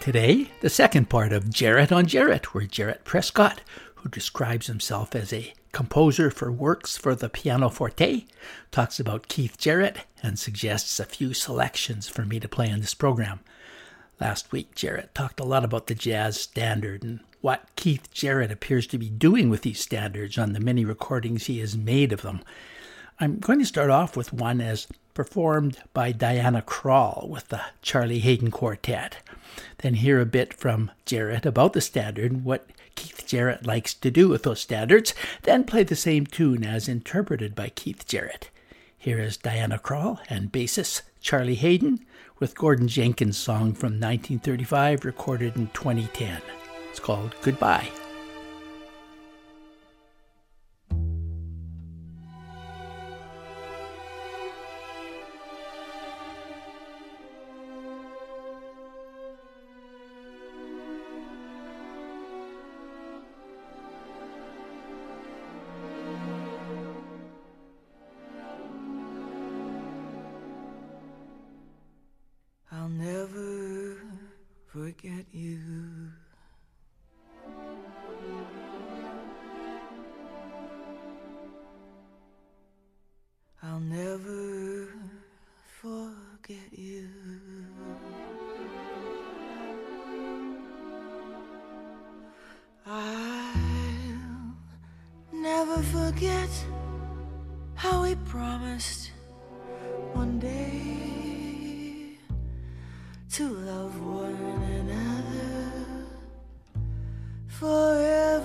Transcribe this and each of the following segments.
Today, the second part of Jarrett on Jarrett, where Jarrett Prescott, who describes himself as a composer for works for the pianoforte, talks about Keith Jarrett and suggests a few selections for me to play in this program. Last week, Jarrett talked a lot about the jazz standard and what Keith Jarrett appears to be doing with these standards on the many recordings he has made of them. I'm going to start off with one as performed by Diana Krall with the Charlie Haden Quartet. Then hear a bit from Jarrett about the standard, what Keith Jarrett likes to do with those standards, then play the same tune as interpreted by Keith Jarrett. Here is Diana Krall and bassist Charlie Haden with Gordon Jenkins' song from 1935 recorded in 2010. It's called Goodbye. Never forget how we promised one day to love one another forever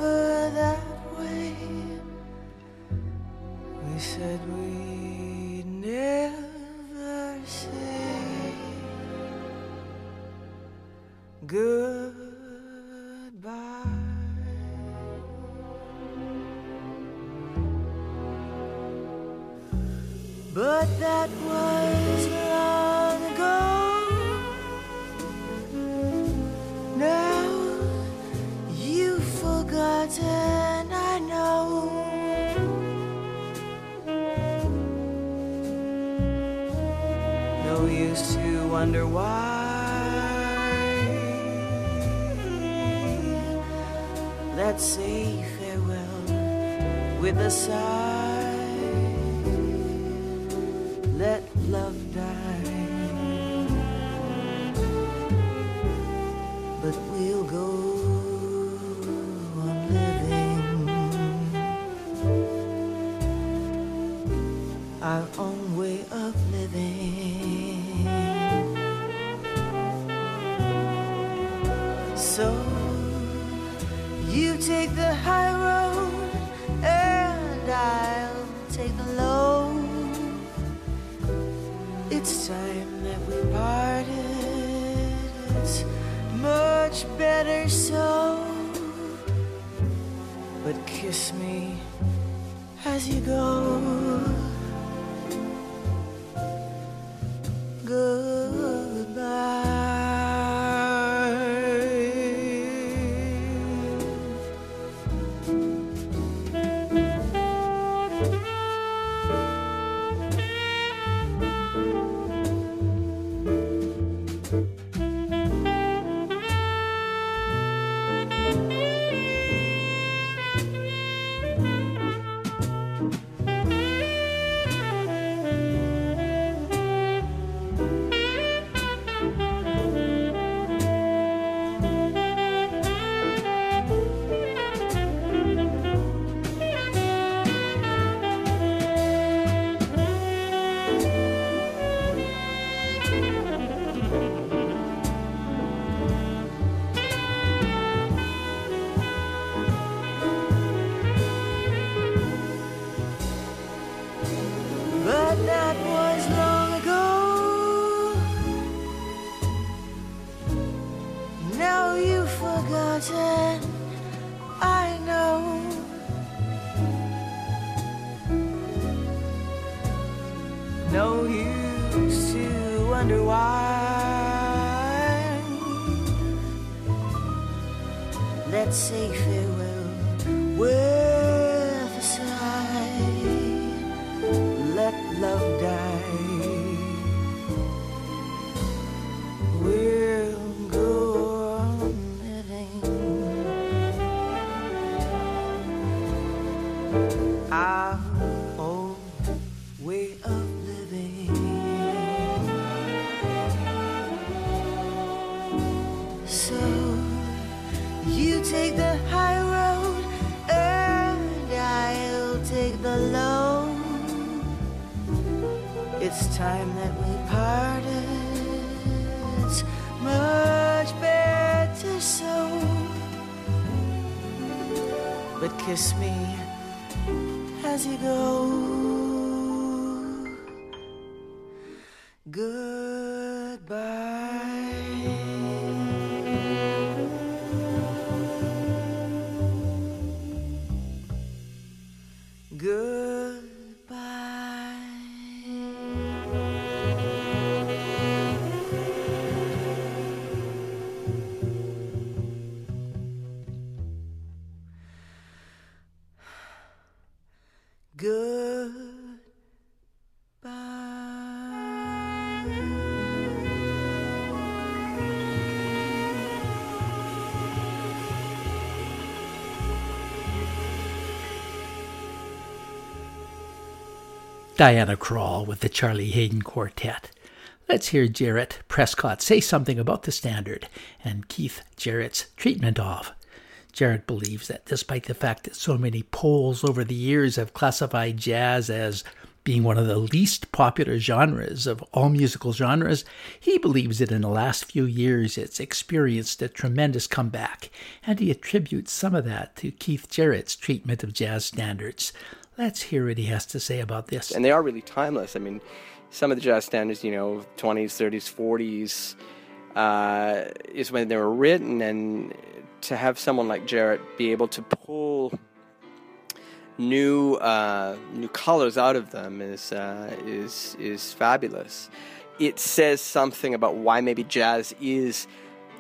Diana Krall with the Charlie Haden Quartet. Let's hear Jarrett Prescott say something about the standard and Keith Jarrett's treatment of. Jarrett believes that despite the fact that so many polls over the years have classified jazz as being one of the least popular genres of all musical genres, he believes that in the last few years it's experienced a tremendous comeback, and he attributes some of that to Keith Jarrett's treatment of jazz standards. Let's hear what he has to say about this. and they are really timeless. I mean, some of the jazz standards, you know, 20s, 30s, 40s, uh, is when they were written, and to have someone like Jarrett be able to pull new uh, new colors out of them is uh, is is fabulous. It says something about why maybe jazz is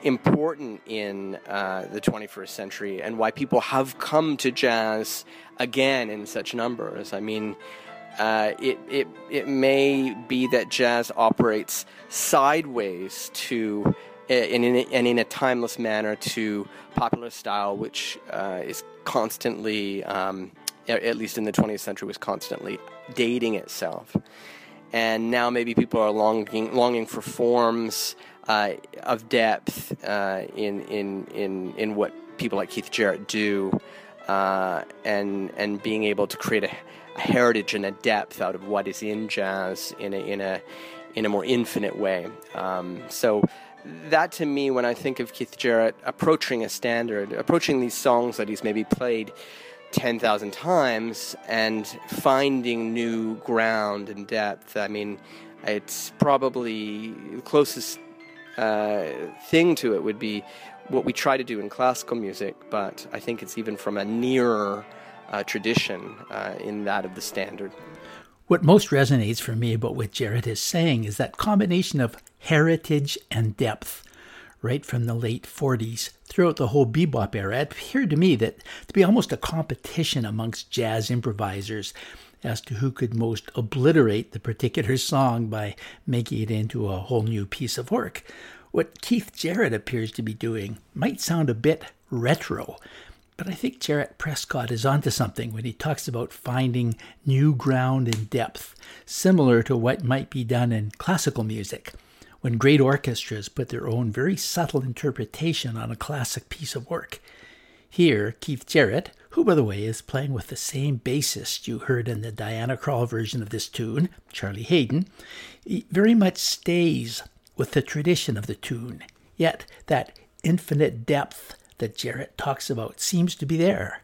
important in uh, the 21st century and why people have come to jazz again in such numbers. I mean, uh, it, it, it may be that jazz operates sideways to, in, in, and in a timeless manner to popular style, which uh, is constantly, um, at least in the 20th century, was constantly dating itself. And now maybe people are longing, longing for forms uh, of depth uh, in, in, in, in what people like Keith Jarrett do, uh, and, and being able to create a, a, heritage and a depth out of what is in jazz in a, in a, in a more infinite way. Um, so, that to me, when I think of Keith Jarrett approaching a standard, approaching these songs that he's maybe played 10,000 times and finding new ground and depth, I mean, it's probably the closest uh, thing to it would be what we try to do in classical music, but I think it's even from a nearer uh, tradition uh, in that of the standard. What most resonates for me about what Jarrett is saying is that combination of heritage and depth. Right from the late 40s throughout the whole bebop era, it appeared to me that to be almost a competition amongst jazz improvisers as to who could most obliterate the particular song by making it into a whole new piece of work. What Keith Jarrett appears to be doing might sound a bit retro, but I think Jarrett Prescott is onto something when he talks about finding new ground and depth, similar to what might be done in classical music, when great orchestras put their own very subtle interpretation on a classic piece of work. Here, Keith Jarrett, who, by the way, is playing with the same bassist you heard in the Diana Krall version of this tune, Charlie Haden, very much stays with the tradition of the tune. Yet, that infinite depth that Jarrett talks about seems to be there.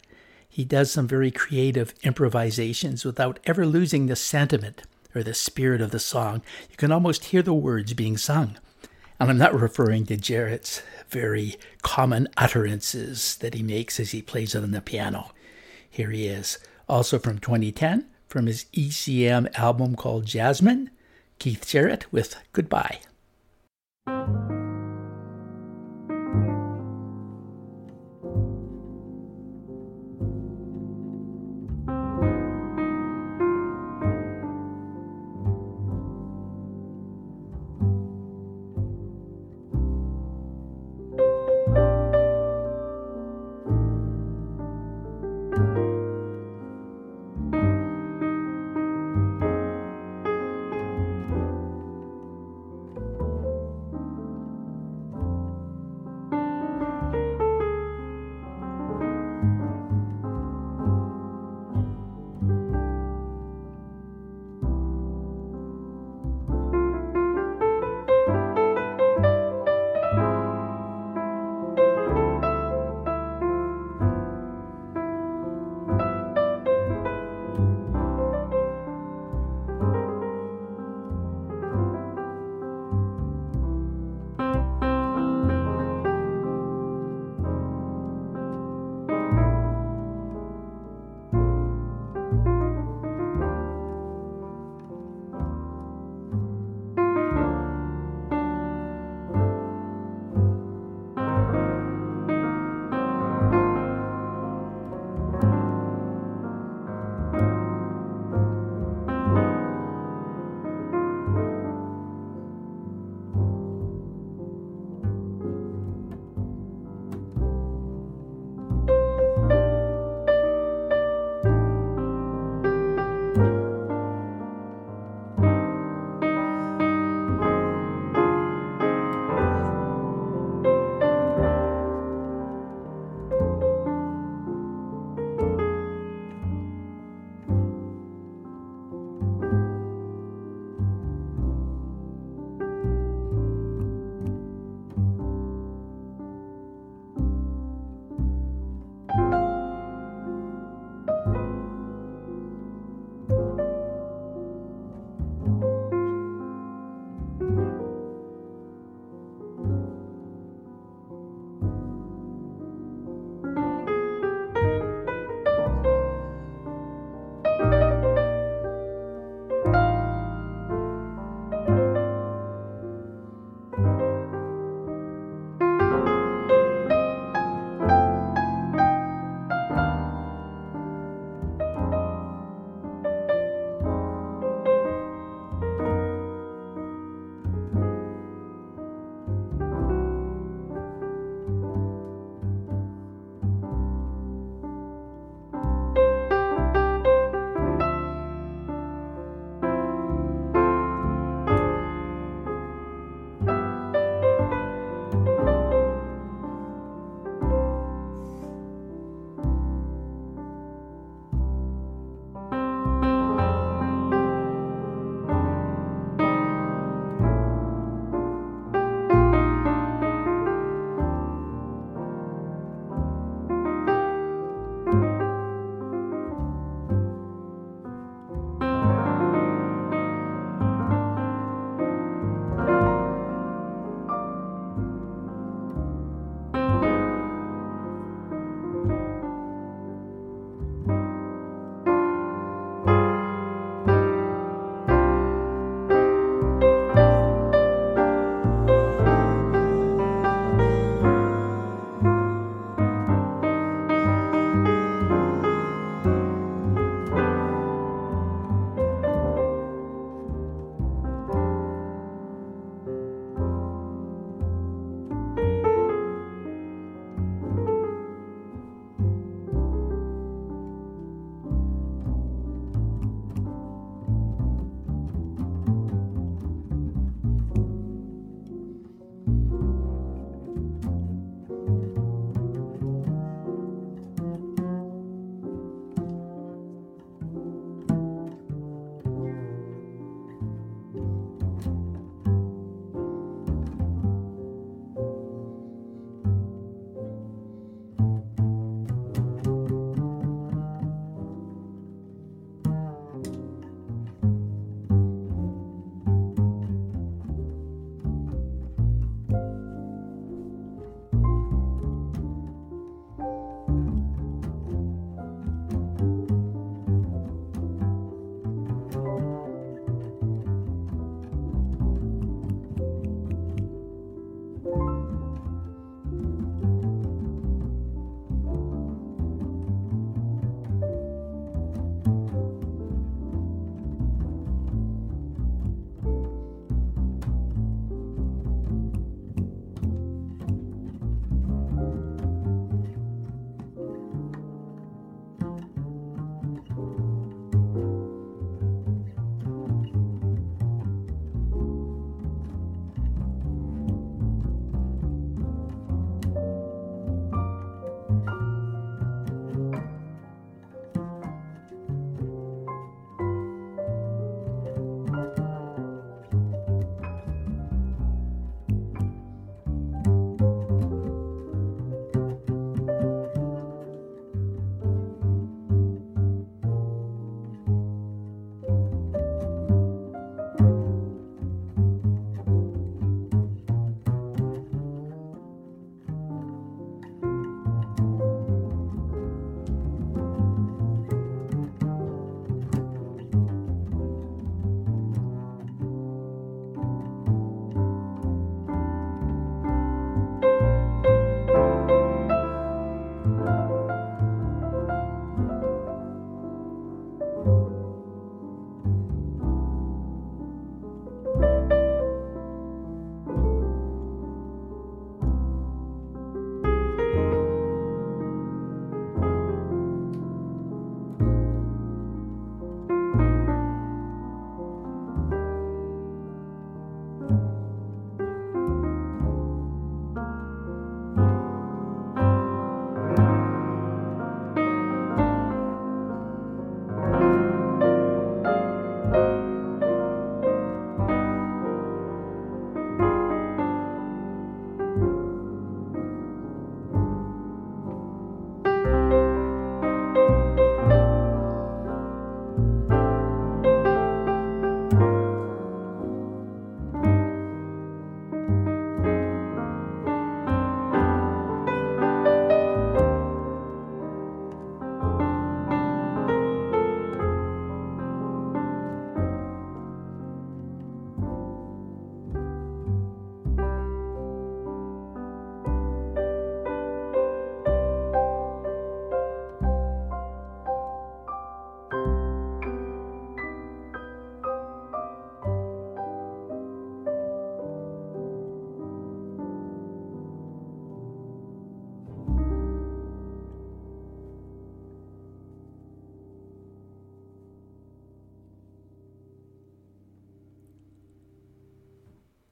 He does some very creative improvisations without ever losing the sentiment or the spirit of the song. You can almost hear the words being sung. And I'm not referring to Jarrett's very common utterances that he makes as he plays on the piano. Here he is, also from 2010, from his ECM album called Jasmine, Keith Jarrett with Goodbye.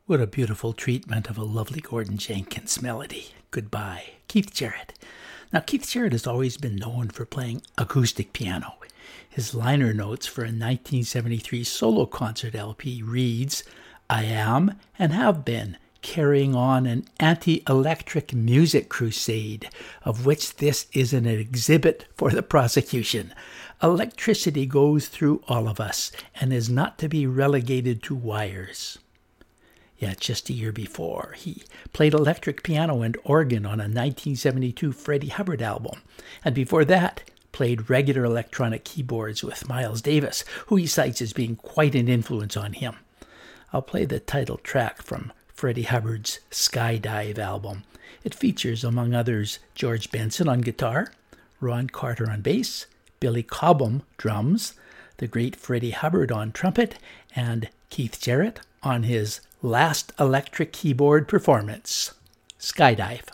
What a beautiful treatment of a lovely Gordon Jenkins melody. Goodbye, Keith Jarrett. Now, Keith Jarrett has always been known for playing acoustic piano. His liner notes for a 1973 solo concert LP reads, I am and have been carrying on an anti electric music crusade, of which this is an exhibit for the prosecution. Electricity goes through all of us and is not to be relegated to wires. Yeah, just a year before, he played electric piano and organ on a 1972 Freddie Hubbard album. And before that, played regular electronic keyboards with Miles Davis, who he cites as being quite an influence on him. I'll play the title track from Freddie Hubbard's Skydive album. It features, among others, George Benson on guitar, Ron Carter on bass, Billy Cobham drums, the great Freddie Hubbard on trumpet, and Keith Jarrett on his last electric keyboard performance, Skydive.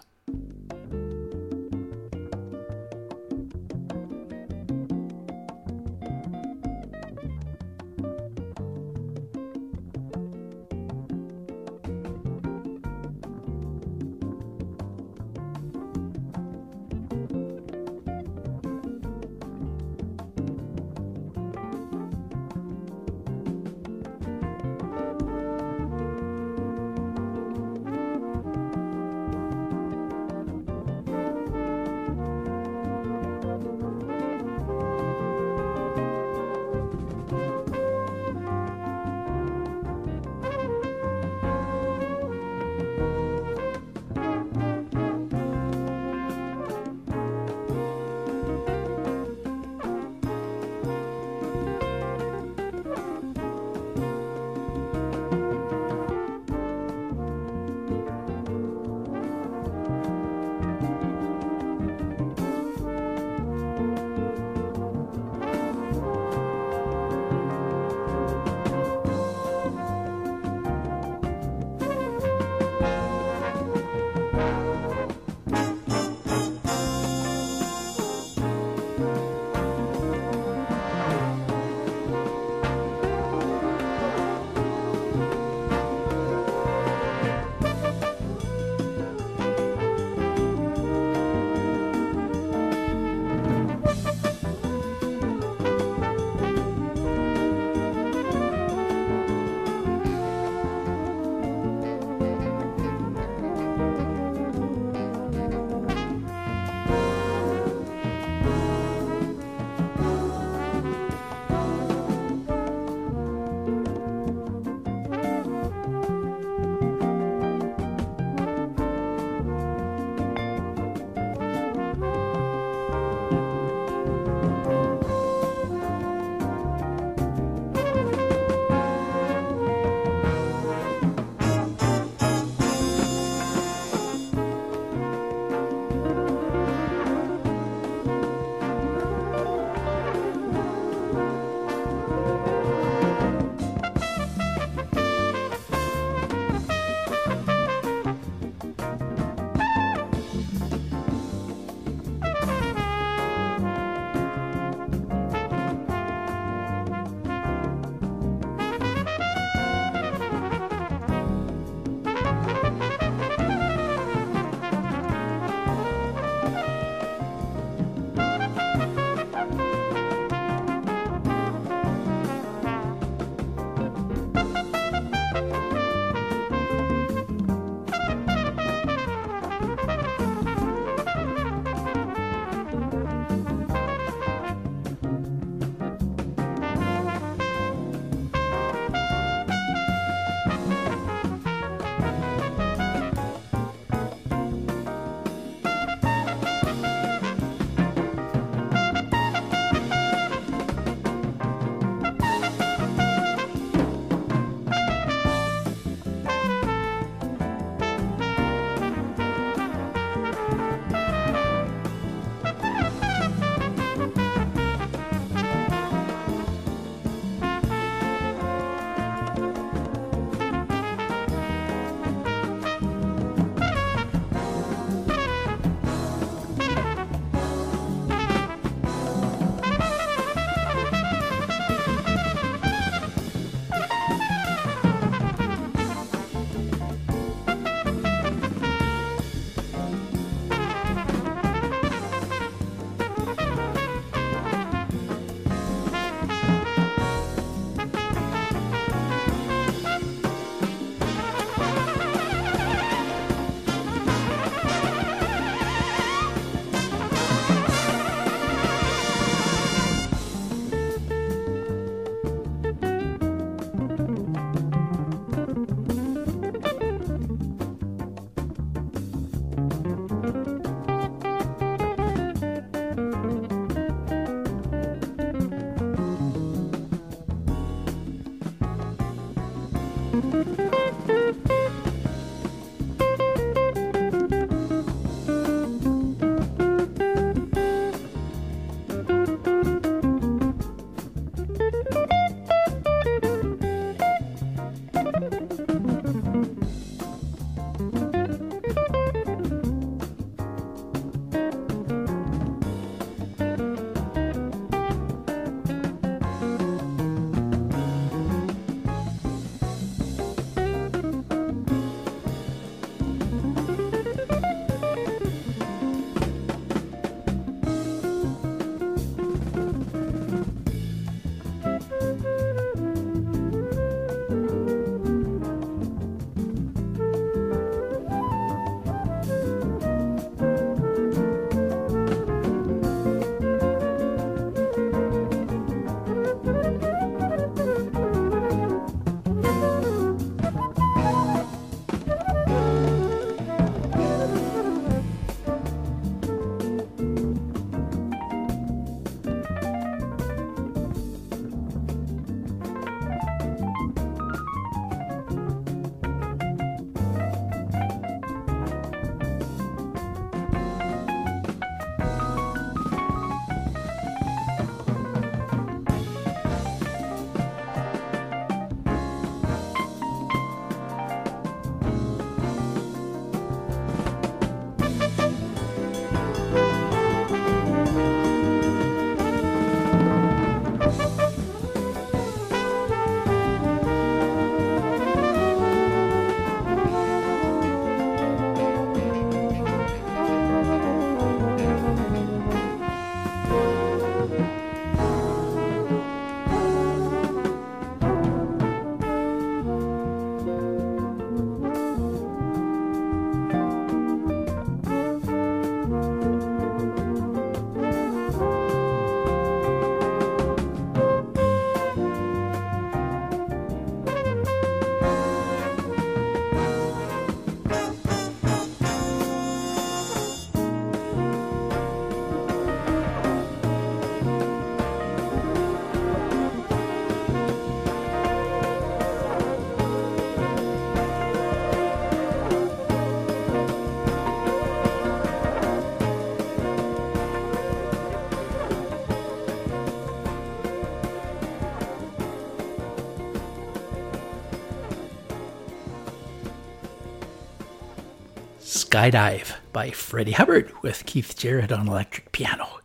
Skydive by Freddie Hubbard with Keith Jarrett on electric piano.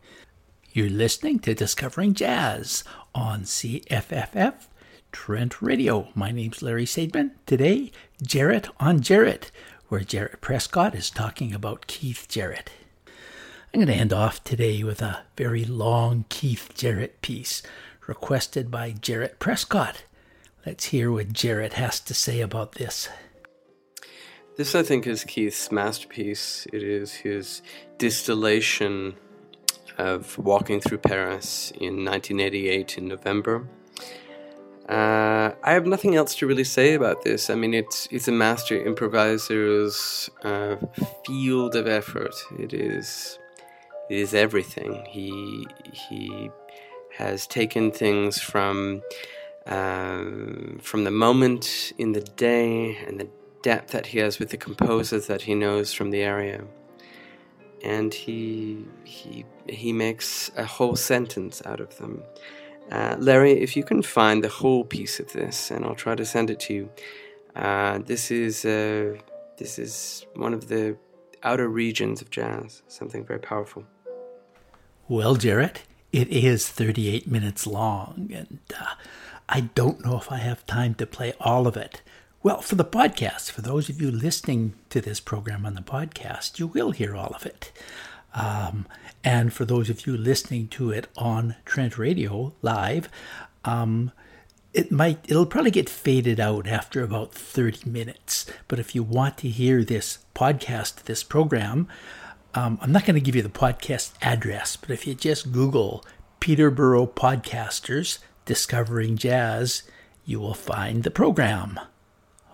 You're listening to Discovering Jazz on CFFF Trent Radio. My name's Larry Sadman. Today, Jarrett on Jarrett, where Jarrett Prescott is talking about Keith Jarrett. I'm going to end off today with a very long Keith Jarrett piece requested by Jarrett Prescott. Let's hear what Jarrett has to say about this. This, I think, is Keith's masterpiece. It is his distillation of walking through Paris in 1988 in November. Uh, I have nothing else to really say about this. I mean, it's it's a master improviser's uh, field of effort. It is it is everything. He he has taken things from um, from the moment in the day and the depth that he has with the composers that he knows from the area. And he he he makes a whole sentence out of them. Uh, Larry, if you can find the whole piece of this, and I'll try to send it to you. Uh, this is uh, this is one of the outer regions of jazz, something very powerful. Well, Jarrett, it is 38 minutes long, and uh, I don't know if I have time to play all of it. Well, for the podcast, for those of you listening to this program on the podcast, you will hear all of it. Um, and for those of you listening to it on Trent Radio live, um, it might it'll probably get faded out after about 30 minutes. But if you want to hear this podcast, this program, um, I'm not going to give you the podcast address, but if you just Google Peterborough Podcasters Discovering Jazz, you will find the program.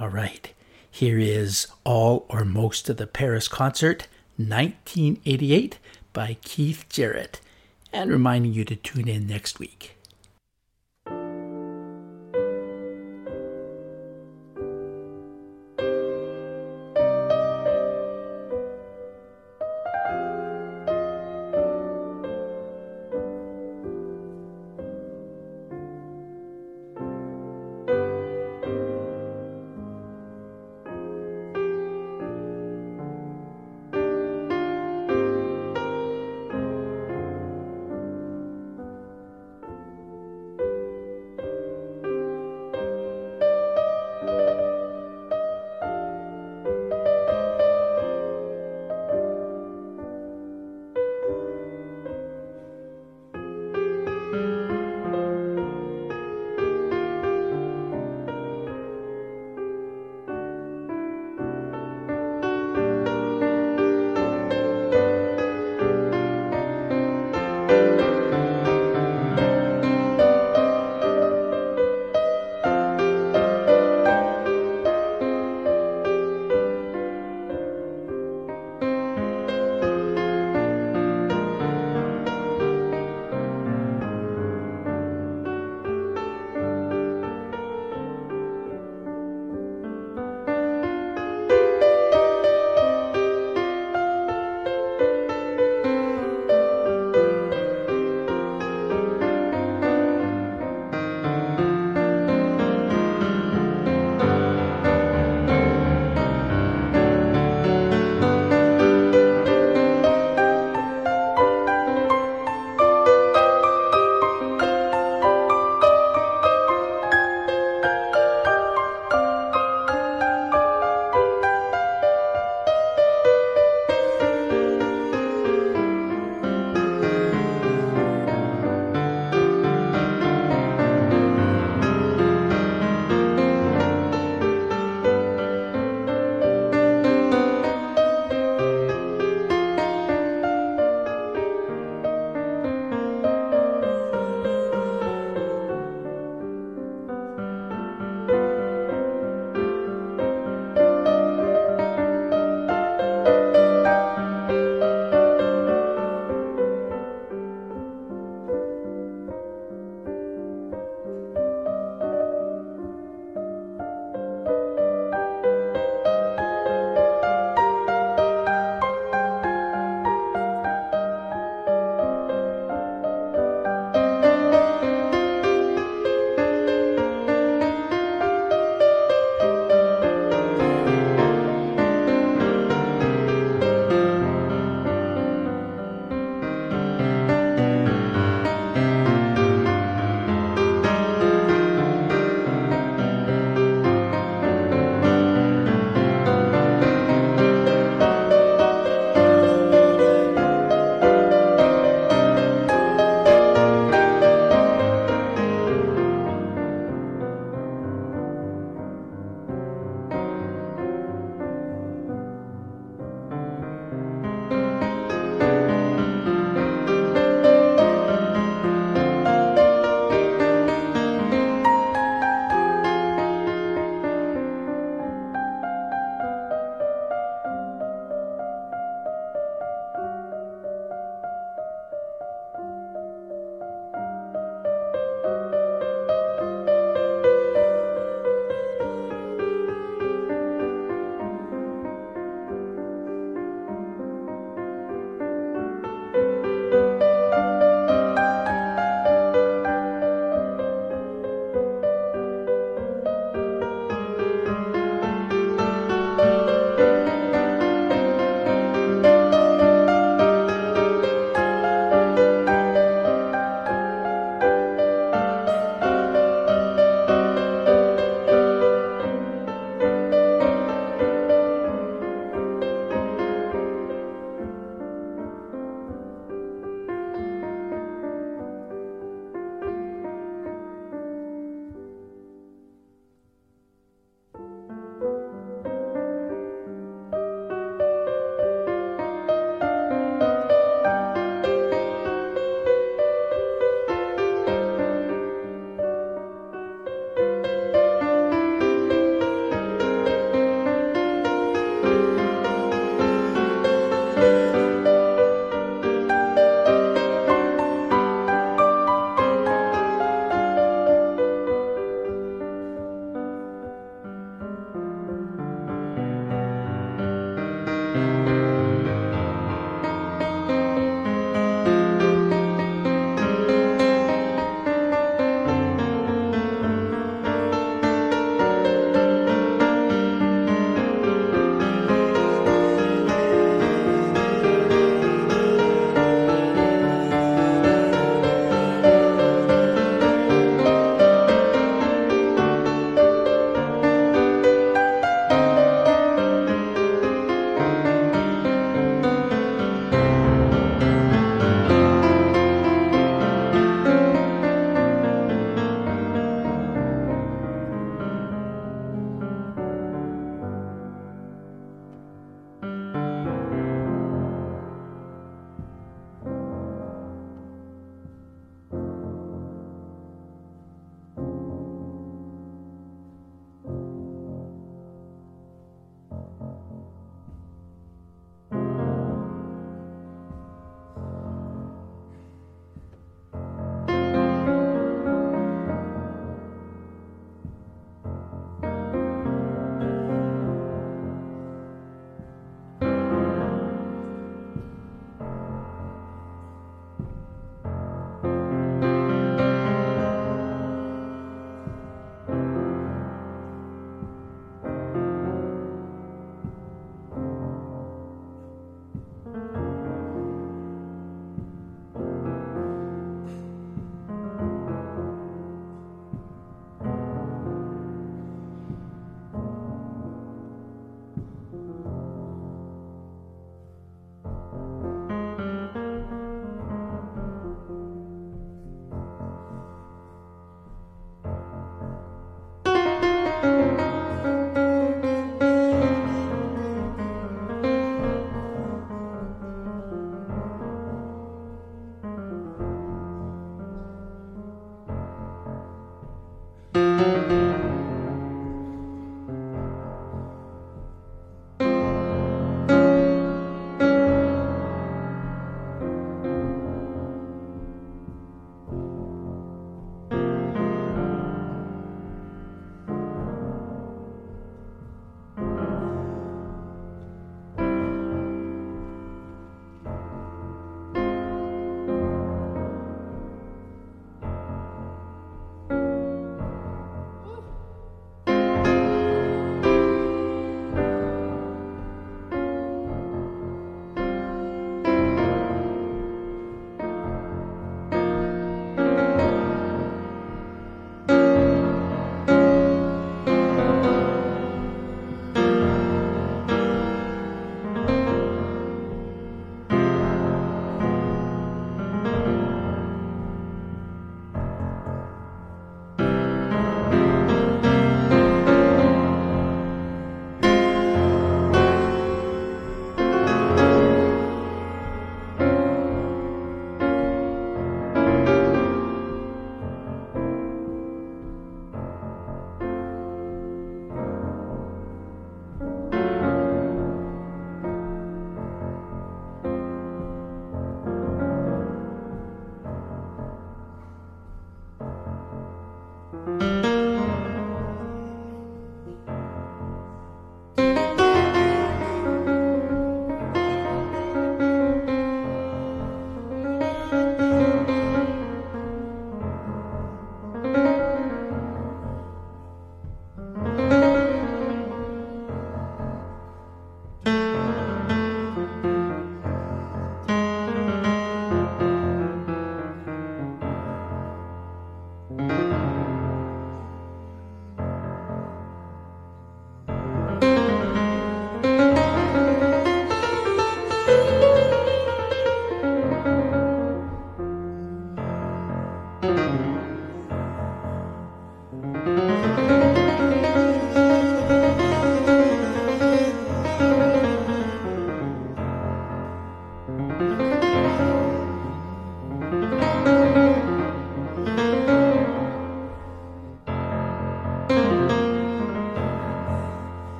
All right, here is all or most of the Paris concert, 1988, by Keith Jarrett, and reminding you to tune in next week.